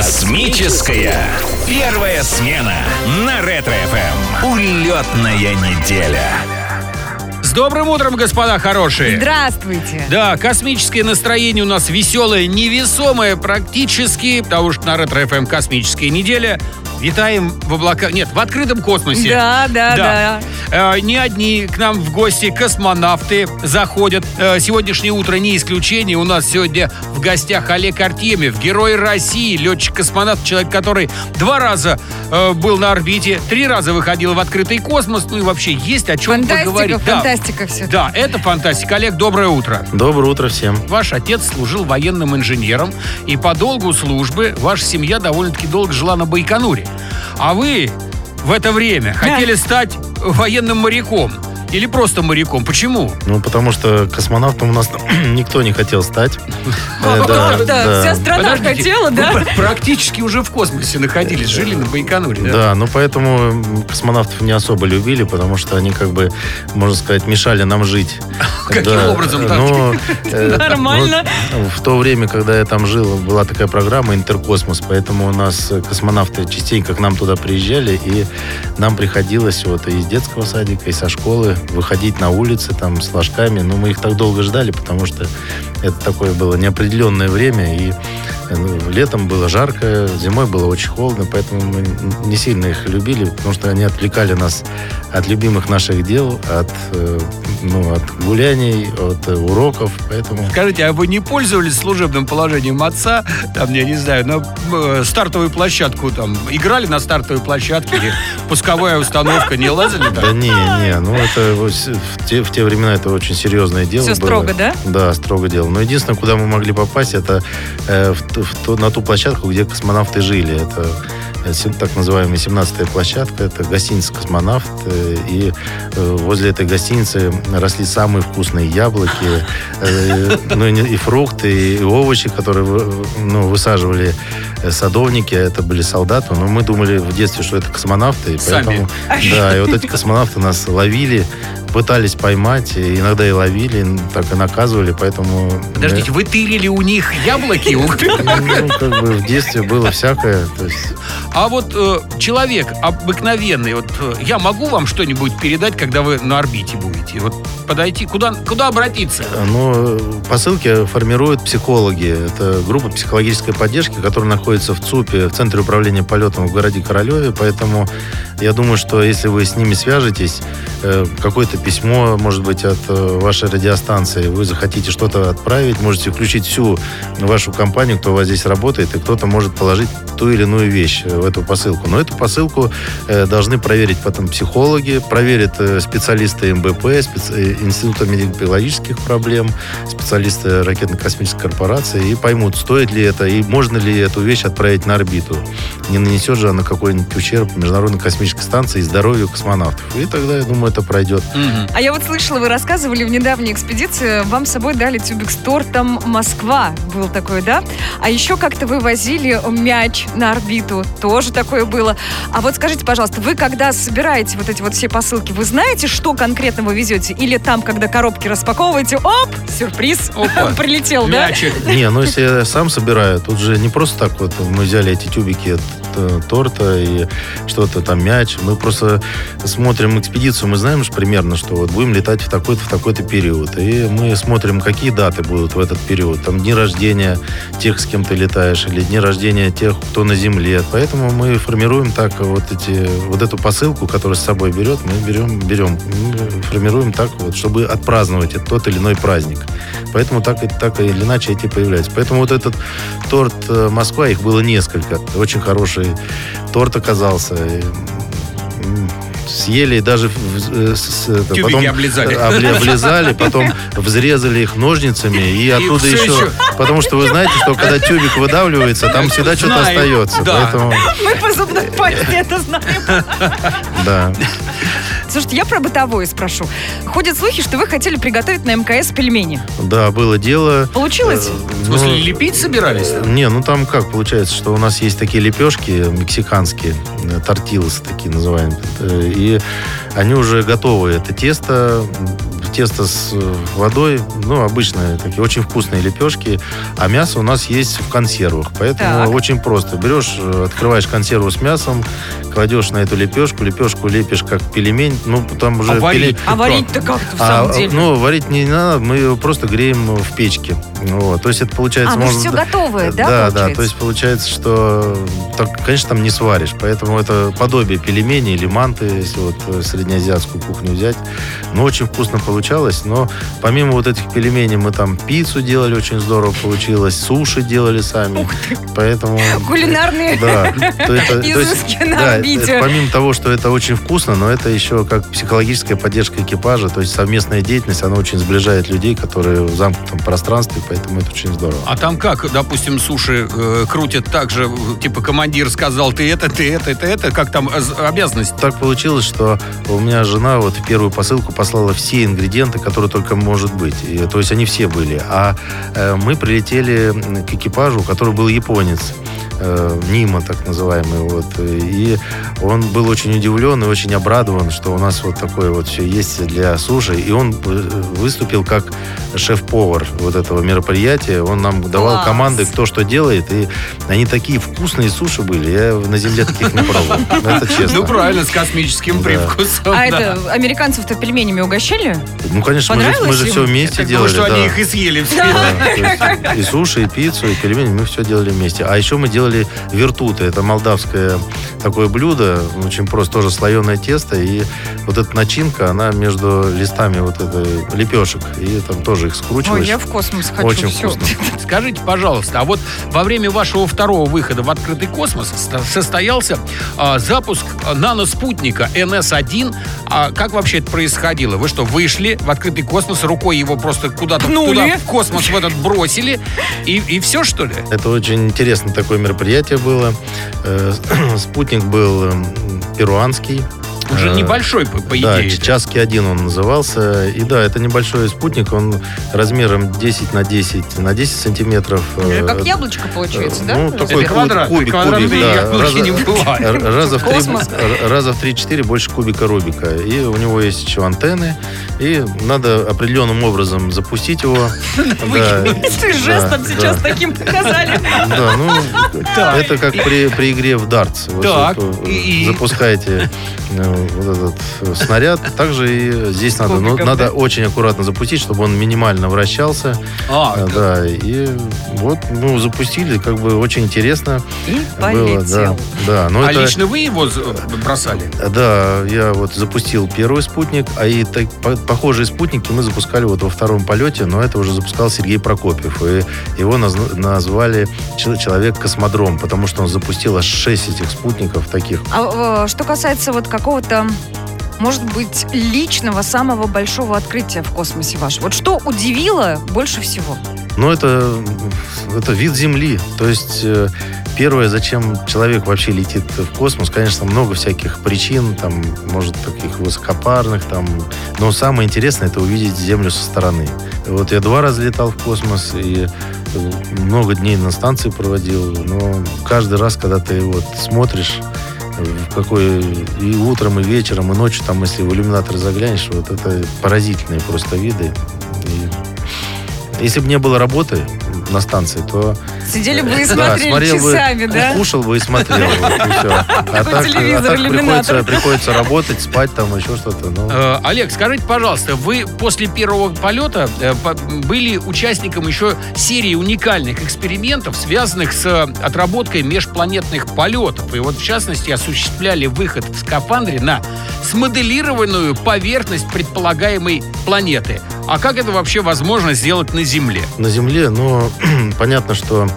Космическая первая смена на Ретро-ФМ. Улетная неделя. С добрым утром, господа хорошие! Здравствуйте. Да, космическое настроение у нас веселое, невесомое практически, потому что на Ретро-ФМ космическая неделя. Витаем в облаках, нет, в открытом космосе. Да, да, да. Э, не одни к нам в гости космонавты заходят. Э, сегодняшнее утро не исключение. У нас сегодня в гостях Олег Артемьев, герой России, летчик-космонавт, человек, который два раза э, был на орбите, три раза выходил в открытый космос. Ну и вообще есть о чем Фантастика, поговорить. Да. фантастика все. Да, это фантастика. Олег, доброе утро. Доброе утро всем. Ваш отец служил военным инженером, и по долгу службы ваша семья довольно-таки долго жила на Байконуре. А вы в это время хотели стать военным моряком. Или просто моряком. Почему? Ну, потому что космонавтом у нас никто не хотел стать. Э, Да, вся страна хотела, да? пр- практически уже в космосе находились, жили на Байконуре, да? Да, ну поэтому космонавтов не особо любили, потому что они как бы, можно сказать, мешали нам жить. Каким образом так? Ну, э, Нормально. вот В то время, когда я там жил, была такая программа «Интеркосмос», поэтому у нас космонавты частенько к нам туда приезжали, и нам приходилось вот и из детского садика, и со школы выходить на улицы там с флажками. Ну, мы их так долго ждали, потому что это такое было неопределенное время, и ну, летом было жарко, зимой было очень холодно, поэтому мы не сильно их любили, потому что они отвлекали нас от любимых наших дел, от, э, ну, от гуляний, от э, уроков, поэтому... Скажите, а вы не пользовались служебным положением отца, там, я не знаю, на э, стартовую площадку, там, играли на стартовой площадке или пусковая установка, не лазали Да там? не, не, ну это в те, в те времена это очень серьезное дело Всё было. строго, да? Да, строго дело. Но единственное, куда мы могли попасть, это э, в в ту- на ту площадку, где космонавты жили. Это э, так называемая 17-я площадка, это гостиница «Космонавт», э, и э, возле этой гостиницы росли самые вкусные яблоки, ну и, фрукты, и овощи, которые ну, высаживали садовники, это были солдаты, но мы думали в детстве, что это космонавты, и Сами. поэтому да, и вот эти космонавты нас ловили, пытались поймать, иногда и ловили, так и наказывали, поэтому... Подождите, вы тырили у них яблоки? Ну, как бы в детстве было всякое. А вот э, человек обыкновенный, вот э, я могу вам что-нибудь передать, когда вы на орбите будете? Вот подойти, куда, куда обратиться? ну, посылки формируют психологи. Это группа психологической поддержки, которая находится в ЦУПе, в Центре управления полетом в городе Королеве. Поэтому я думаю, что если вы с ними свяжетесь, э, какое-то письмо, может быть, от э, вашей радиостанции, вы захотите что-то отправить, можете включить всю вашу компанию, кто у вас здесь работает, и кто-то может положить ту или иную вещь э, в эту посылку. Но эту посылку э, должны проверить потом психологи, проверят специалисты МБП, Института медико-биологических проблем, специалисты ракетно-космической корпорации и поймут, стоит ли это и можно ли эту вещь отправить на орбиту. Не нанесет же она какой-нибудь ущерб Международной космической станции и здоровью космонавтов. И тогда, я думаю, это пройдет. А я вот слышала, вы рассказывали в недавней экспедиции, вам с собой дали тюбик с тортом Москва. Был такой, да? А еще как-то вы возили мяч на орбиту. Тоже такое было. А вот скажите, пожалуйста, вы когда собираете вот эти вот все посылки, вы знаете, что конкретно вы везете? Или там, когда коробки распаковываете, оп, сюрприз, Опа. прилетел, да? Мячик. Не, ну если я сам собираю, тут же не просто так вот мы взяли эти тюбики торта и что-то там мяч. Мы просто смотрим экспедицию, мы знаем же примерно, что вот будем летать в такой-то, в такой-то период. И мы смотрим, какие даты будут в этот период. Там дни рождения тех, с кем ты летаешь, или дни рождения тех, кто на Земле. Поэтому мы формируем так вот эти, вот эту посылку, которую с собой берет, мы берем, берем, мы формируем так вот, чтобы отпраздновать этот тот или иной праздник. Поэтому так, и- так или иначе эти появляются. Поэтому вот этот торт э, Москва, их было несколько. Очень хороший торт оказался. Съели и даже э, с- это, Тюбики потом облизали. обле- облизали, потом взрезали их ножницами и оттуда еще, еще- потому что вы знаете, что когда тюбик выдавливается, там всегда что-то остается. да. Поэтому, Мы по зубной пасте это знаем. да. Слушайте, я про бытовое спрошу. Ходят слухи, что вы хотели приготовить на МКС пельмени. Да, было дело. Получилось? Э, В смысле, ну, лепить собирались? Не, ну там как получается, что у нас есть такие лепешки мексиканские, э, тортилсы такие называемые, э, и они уже готовы. Это тесто, тесто с э, водой, ну, обычные такие очень вкусные лепешки, а мясо у нас есть в консервах. Поэтому Так. очень просто. Берешь, э, открываешь консерву с мясом, кладешь на эту лепешку, лепешку лепишь как пельмень, ну, там уже... А варить? пеле- А варить-то как-то в А, самом деле? ну, варить не надо, мы его просто греем в печке. Вот. То есть это получается... а, ну можно- все готовое, да, да, получается? то есть получается, что так, конечно, там не сваришь, поэтому это подобие пельменей или манты, если вот э, среднеазиатскую кухню взять. Ну, очень вкусно получалось, но помимо вот этих пельменей мы там пиццу делали, очень здорово получилось, суши делали сами, поэтому... Кулинарные Да, то это- то есть, на да, это помимо того, что это очень вкусно, но это еще как психологическая поддержка экипажа, то есть совместная деятельность, она очень сближает людей, которые в замкнутом пространстве, поэтому это очень здорово. А там как, допустим, суши э, крутят так же, типа командир сказал, ты это, ты это, ты это, как там э, обязанность? Так получилось, что у меня жена вот в первую посылку послала все ингредиенты, которые только может быть. И, то есть они все были. А э, мы прилетели к экипажу, у которого был японец. Э, Нима, так называемый. Вот. И он был очень удивлен и очень обрадован, что у нас вот такое вот все есть для суши. И он э, выступил как шеф-повар вот этого мероприятия. Он нам давал Класс. команды, кто что делает. И они такие вкусные суши были. Я на земле таких не пробовал. Это честно. Ну, правильно, с космическим Да. привкусом. А да. это американцев-то пельменями угощали? Ну, конечно, мы же, все вместе Так делали. думаю, что да. они их и съели все. И суши, и пиццу, и пельмени, мы все делали вместе. А еще мы делали вертуты. Это молдавское такое блюдо, очень просто, тоже слоеное тесто. И вот эта начинка, она между листами вот этой лепешек. И там тоже их Ой, скручиваешь. я в космос хочу. Очень всё. вкусно. Скажите, пожалуйста, а вот во время вашего второго выхода в открытый космос ст- состоялся а, запуск наноспутника НС-1. А как вообще это происходило? Вы что, вышли в открытый космос, рукой его просто куда-то туда, в космос в этот бросили, и, и все, что ли? Это очень интересное такое мероприятие было. Э, Спутник был м, перуанский. Он же Э, небольшой, по, по Да, идее. Часки 1 он назывался. И да, это небольшой спутник, он размером 10 на 10 на 10 сантиметров. э, Как яблочко получается, да? Ну, такой Это квадрат, кубик, квадратные кубик, да. Раза, не бывает. раза в три, Космос. р- раза в 3-4 больше кубика Рубика. И у него есть еще антенны. И надо определенным образом запустить его. Да, Ты жестом да, сейчас да. таким показали. Да, ну, это как при, игре в дартс. Э, запускаете э, вот этот э, снаряд. Также и здесь надо, ну, надо очень аккуратно запустить, чтобы он минимально вращался. А, Э, Да, и вот, ну, запустили, как бы очень интересно И было. Да, полетел. да, но а это... лично вы его з- бросали? Да, я вот запустил первый спутник, а и так, по- похожие спутники мы запускали вот во втором полете, но это уже запускал Сергей Прокопьев. И его наз- назвали чел- «Человек-космодром», потому что он запустил аж шесть этих спутников таких. А э, что касается вот какого-то, может быть, личного, самого большого открытия в космосе вашего, вот что удивило больше всего? Но это, это вид Земли. То есть э, первое, зачем человек вообще летит в космос, конечно, много всяких причин, там, может, таких высокопарных, там, но самое интересное это увидеть Землю со стороны. Вот я два раза летал в космос и э, много дней на станции проводил, но каждый раз, когда ты вот смотришь какой и утром, и вечером, и ночью, там, если в иллюминатор заглянешь, вот это поразительные просто виды. И если бы не было работы на станции, то Сидели бы и да, смотрели смотрел бы, часами, да? кушал бы и смотрел. вот, и всё. А так, телевизор, а так приходится, приходится работать, спать там, еще что-то. Ну, Э, Олег, скажите, пожалуйста, вы после первого полета э, по- были участником еще серии уникальных экспериментов, связанных с э, отработкой межпланетных полетов. И вот, в частности, осуществляли выход в скафандре на смоделированную поверхность предполагаемой планеты. А как это вообще возможно сделать на Земле? на Земле, но понятно, что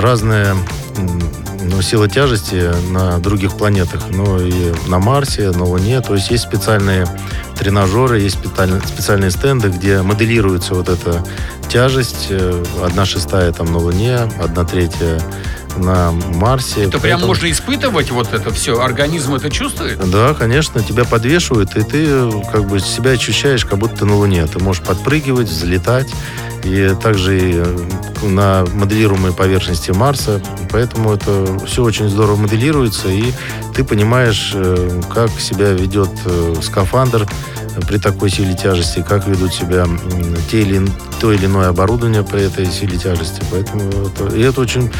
разная м, ну, сила тяжести на других планетах, ну и на Марсе, на Луне. То есть есть специальные тренажеры, есть специальные, стенды, где моделируется вот эта тяжесть. э, Одна шестая там на Луне, одна третья на Марсе. Это прям Поэтому- можно испытывать вот это все? Организм это чувствует? Да, конечно, тебя подвешивают, и ты э, как бы себя ощущаешь, как будто ты на Луне. Ты можешь подпрыгивать, взлетать. И также и э, на моделируемой поверхности Марса. Поэтому это все очень здорово моделируется, и ты понимаешь, э, как себя ведет э, скафандр при такой силе тяжести, как ведут себя те или, то или иное оборудование при этой силе тяжести. Поэтому это, и это очень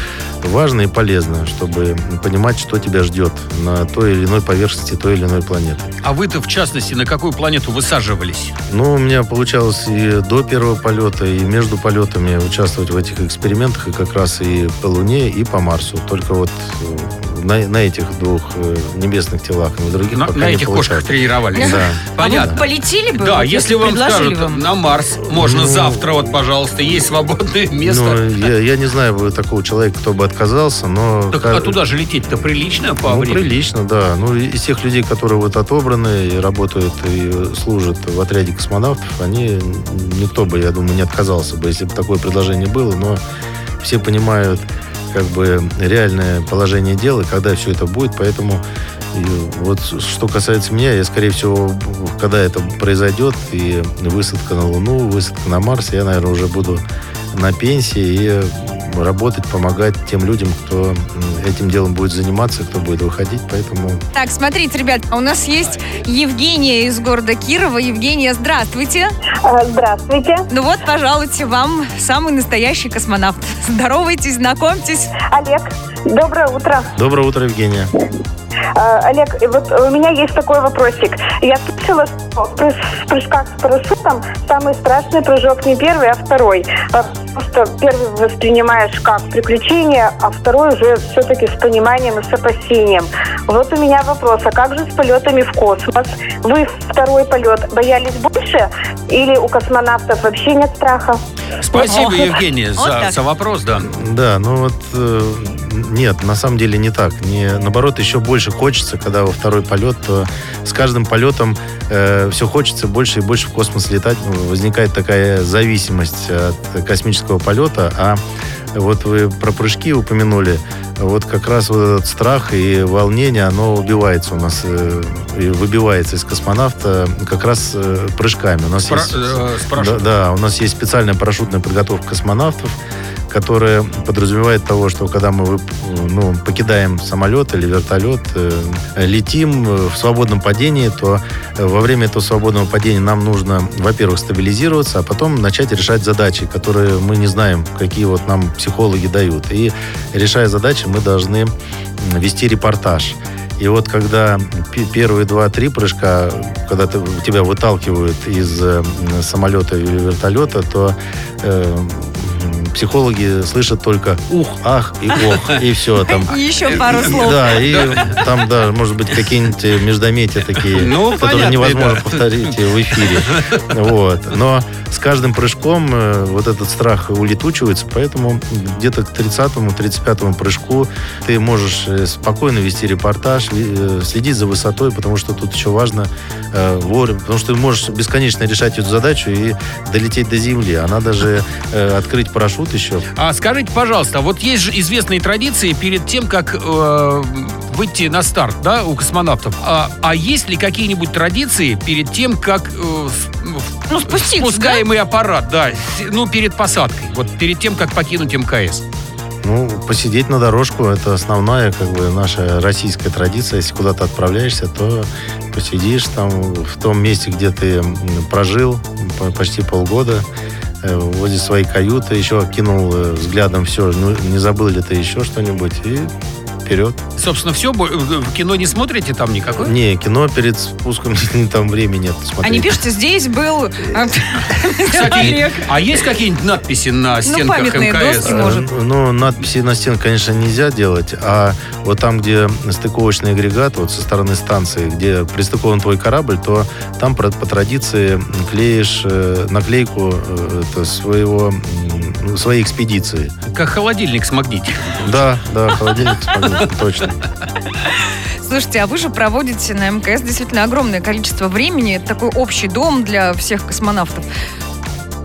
важно и полезно, чтобы понимать, что тебя ждет на той или иной поверхности той или иной планеты. А вы-то, в частности, на какую планету высаживались? Ну, у меня получалось и до первого полета, и между полетами участвовать в этих экспериментах, и как раз и по Луне, и по Марсу. Только вот э, на, на этих двух э, небесных телах, на других На, пока на не этих кошках получается. тренировались? Да. Понятно. А вы полетели бы? Да, вот если вам скажут вам? на Марс, можно Ну. завтра, вот, пожалуйста, есть свободное место. Ну, я, я не знаю бы такого человека, кто бы отказался, но... так а туда же лететь-то прилично по Ну, времени? прилично, да. Ну, и- из тех людей, которые вот отобраны и работают и служат в отряде космонавтов, они, никто бы, я думаю, не отказался бы, если бы такое предложение было, но все понимают как бы реальное положение дела, когда все это будет, поэтому вот что касается меня, я, скорее всего, когда это произойдет, и высадка на Луну, высадка на Марс, я, наверное, уже буду на пенсии и работать, помогать тем людям, кто этим делом будет заниматься, кто будет выходить, поэтому Так, смотрите, ребят, у нас есть Евгения из города Кирова. Евгения, здравствуйте. А, Здравствуйте, Ну вот, пожалуйте, вам самый настоящий космонавт. Здоровайтесь, знакомьтесь. Олег. Доброе утро. доброе утро, Евгения. А, Олег, вот у меня есть такой вопросик. Я слышала, что в пры- в прыжках с парашютом самый страшный прыжок не первый, а второй. А, Потому что первый воспринимаешь как приключение, а второй уже все-таки с пониманием и с опасением. Вот у меня вопрос, а как же с полетами в космос? Вы второй полет боялись больше или у космонавтов вообще нет страха? Спасибо, Евгения, вот за, так. за вопрос, да. Да, ну вот э, нет, на самом деле не так. Не, наоборот, еще больше хочется, когда во второй полет, то с каждым полетом все хочется больше и больше в космос летать. Ну, Возникает такая зависимость от космического полета. А вот вы про прыжки упомянули. Вот как раз вот этот страх и волнение, оно убивается у нас э, и выбивается из космонавта как раз э, прыжками. У нас Пара- есть э, с да, да, у нас есть специальная парашютная подготовка космонавтов, которая подразумевает того, что когда мы ну, покидаем самолет или вертолет, э, летим э, в свободном падении, то э, во время этого свободного падения нам нужно, во-первых, стабилизироваться, а потом начать решать задачи, которые мы не знаем, какие вот нам психологи дают. И решая задачи, мы должны вести репортаж. И вот когда пе- первые два-три прыжка, когда ты- тебя выталкивают из самолета или вертолета, то э, психологи слышат только ух, ах и ох, и все там. И еще пару слов. Да, и там, да, может быть, какие-нибудь междометия такие, Ну, которые понятно, невозможно да. повторить в эфире. Вот. Но с каждым прыжком э, вот этот страх улетучивается, поэтому где-то к 30-му, 35-му прыжку ты можешь э, спокойно вести репортаж, э, следить за высотой, потому что тут еще важно э, вовремя, потому что ты можешь бесконечно решать эту задачу и долететь до Земли. Она даже э, открыть парашют еще. А скажите, пожалуйста, вот есть же известные традиции перед тем, как э, выйти на старт, да, у космонавтов. А, а есть ли какие-нибудь традиции перед тем, как э, с- Ну, спуститься, спускаемый аппарат, да, ну, перед посадкой, вот перед тем, как покинуть МКС? Ну, посидеть на дорожку это основная, как бы, наша российская традиция. Если куда-то отправляешься, то посидишь там в том месте, где ты прожил по- почти полгода, возле своей каюты, еще окинул э, взглядом все, ну, не забыл ли ты еще что-нибудь, и вперед. Собственно, все, в кино не смотрите там никакой? Не, кино перед спуском там времени нет смотреть. Они пишут, здесь был э, Кстати, Олег. а есть какие-нибудь надписи на стенках памятные МКС? Э, Ну, надписи на стен, конечно, нельзя делать, а вот там, где стыковочный агрегат, вот со стороны станции, где пристыкован твой корабль, то там по традиции клеишь э, наклейку э, это своего, ну, своей экспедиции. Как холодильник с магнитиком. Да, да, холодильник с магнитом, точно. Слушайте, а вы же проводите на МКС действительно огромное количество времени. Это такой общий дом для всех космонавтов.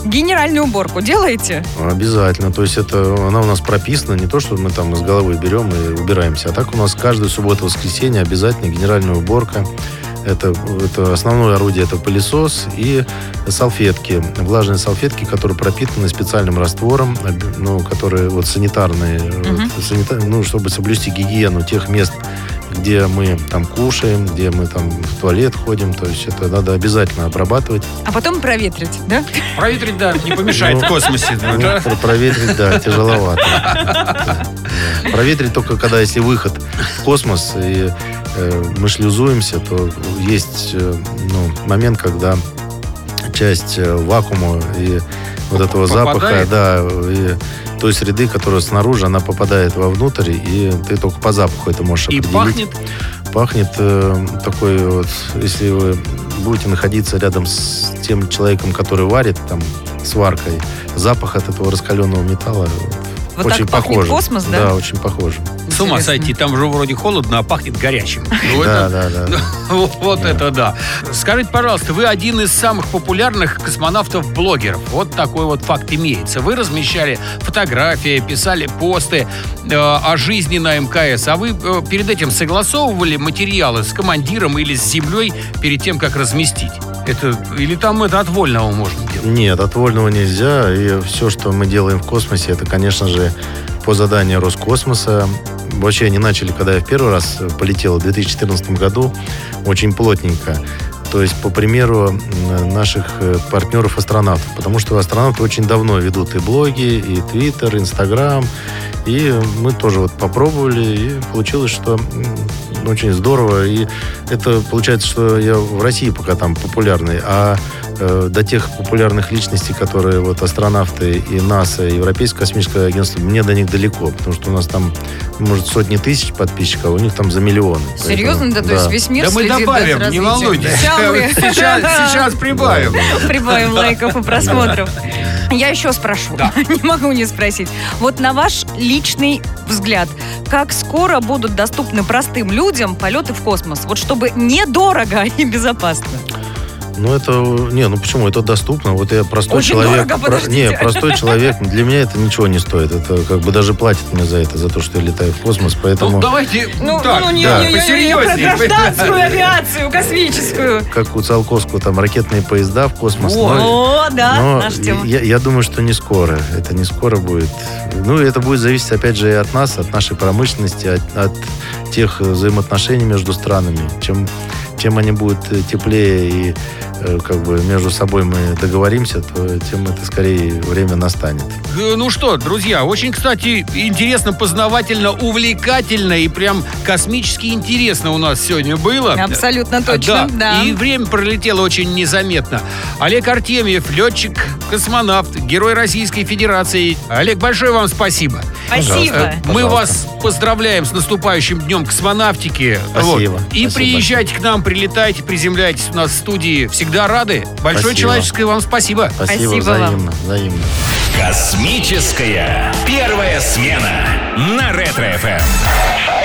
Генеральную уборку делаете? Обязательно. То есть это она у нас прописана, не то, что мы там с головы берем и убираемся, а так у нас каждую субботу-воскресенье обязательно генеральная уборка. Это, это основное орудие это пылесос и салфетки, влажные салфетки, которые пропитаны специальным раствором, об- ну, которые вот санитарные, Мгм. вот, санита- ну, чтобы соблюсти гигиену тех мест, где мы там кушаем, где мы там в туалет ходим, то есть это надо обязательно обрабатывать. А потом проветрить, да? Проветрить, да, не помешает в Ну, космосе. Ну, да? про- проветрить, да, тяжеловато. Проветрить только когда, если выход в космос, и мы шлюзуемся, то есть э, ну, момент, когда часть э, вакуума и вот этого запаха, Попадает? да, и той среды, которая снаружи, она попадает вовнутрь, и ты только по запаху это можешь И определить. пахнет Пахнет э, такой вот, если вы будете находиться рядом с тем человеком, который варит там сваркой, запах от этого раскаленного металла Вот очень так пахнет похож. космос, да? Да, очень похоже. с ума Интересно. сойти. Там же вроде холодно, а пахнет горячим. Ну, Да, да, да. Вот, вот это да. Скажите, пожалуйста, вы один из самых популярных космонавтов-блогеров. Вот такой вот факт имеется. Вы размещали фотографии, писали посты э, о жизни на МКС. А вы э, перед этим согласовывали материалы с командиром или с землей перед тем, как разместить? Это, или там это от вольного можно делать? Нет, от вольного нельзя. И все, что мы делаем в космосе, это, конечно же, по заданию Роскосмоса. Вообще они начали, когда я в первый раз полетел в 2014 году, очень плотненько. То есть, по примеру наших э, партнеров-астронавтов. Потому что астронавты очень давно ведут и блоги, и Твиттер, Инстаграм. И мы тоже вот попробовали, и получилось, что очень здорово. И это получается, что я в России пока там популярный, а э, до тех популярных личностей, которые вот астронавты и НАСА, и Европейское космическое агентство, мне до них далеко, потому что у нас там, может, сотни тысяч подписчиков, а у них там за миллионы. Серьезно, да? Поэтому- То есть весь мир Да мы добавим, не волнуйтесь. Сейчас, сейчас прибавим. Прибавим лайков и просмотров. Я еще спрошу. Да. Не могу не спросить. Вот на ваш личный взгляд, как скоро будут доступны простым людям полеты в космос? Вот чтобы недорого и безопасно. Ну, это... Не, ну почему? Это доступно. Вот я простой Очень человек... дорого, про- не, простой человек. Для меня это ничего не стоит. Это как бы даже платят мне за это, за то, что я летаю в космос. Поэтому... Ну, давайте Ну, так, ну, не, да. не, не, не, не, про гражданскую авиацию, космическую. Как у Циолковского, там ракетные поезда в космос. но- О, да, Но наша тема. я, я думаю, что не скоро. Это не скоро будет. Ну, это будет зависеть, опять же, и от нас, от нашей промышленности, от, от тех взаимоотношений между странами. Чем, чем они будут э, теплее и как бы между собой мы договоримся, то тем это скорее время настанет. Э, Ну что, друзья, очень, кстати, интересно, познавательно, увлекательно и прям космически интересно у нас сегодня было. Абсолютно точно, да. И время пролетело очень незаметно. Олег Артемьев, летчик, космонавт, герой Российской Федерации. Олег, большое вам спасибо. Спасибо. Э, Мы Пожалуйста. вас поздравляем с наступающим днем космонавтики. Спасибо. Вот. И Спасибо приезжайте к нам, прилетайте, приземляйтесь у нас в студии. Всегда рады. Большое Спасибо. человеческое вам спасибо. Спасибо, Спасибо вам. взаимно, взаимно. Космическая первая смена на Ретро-ФМ.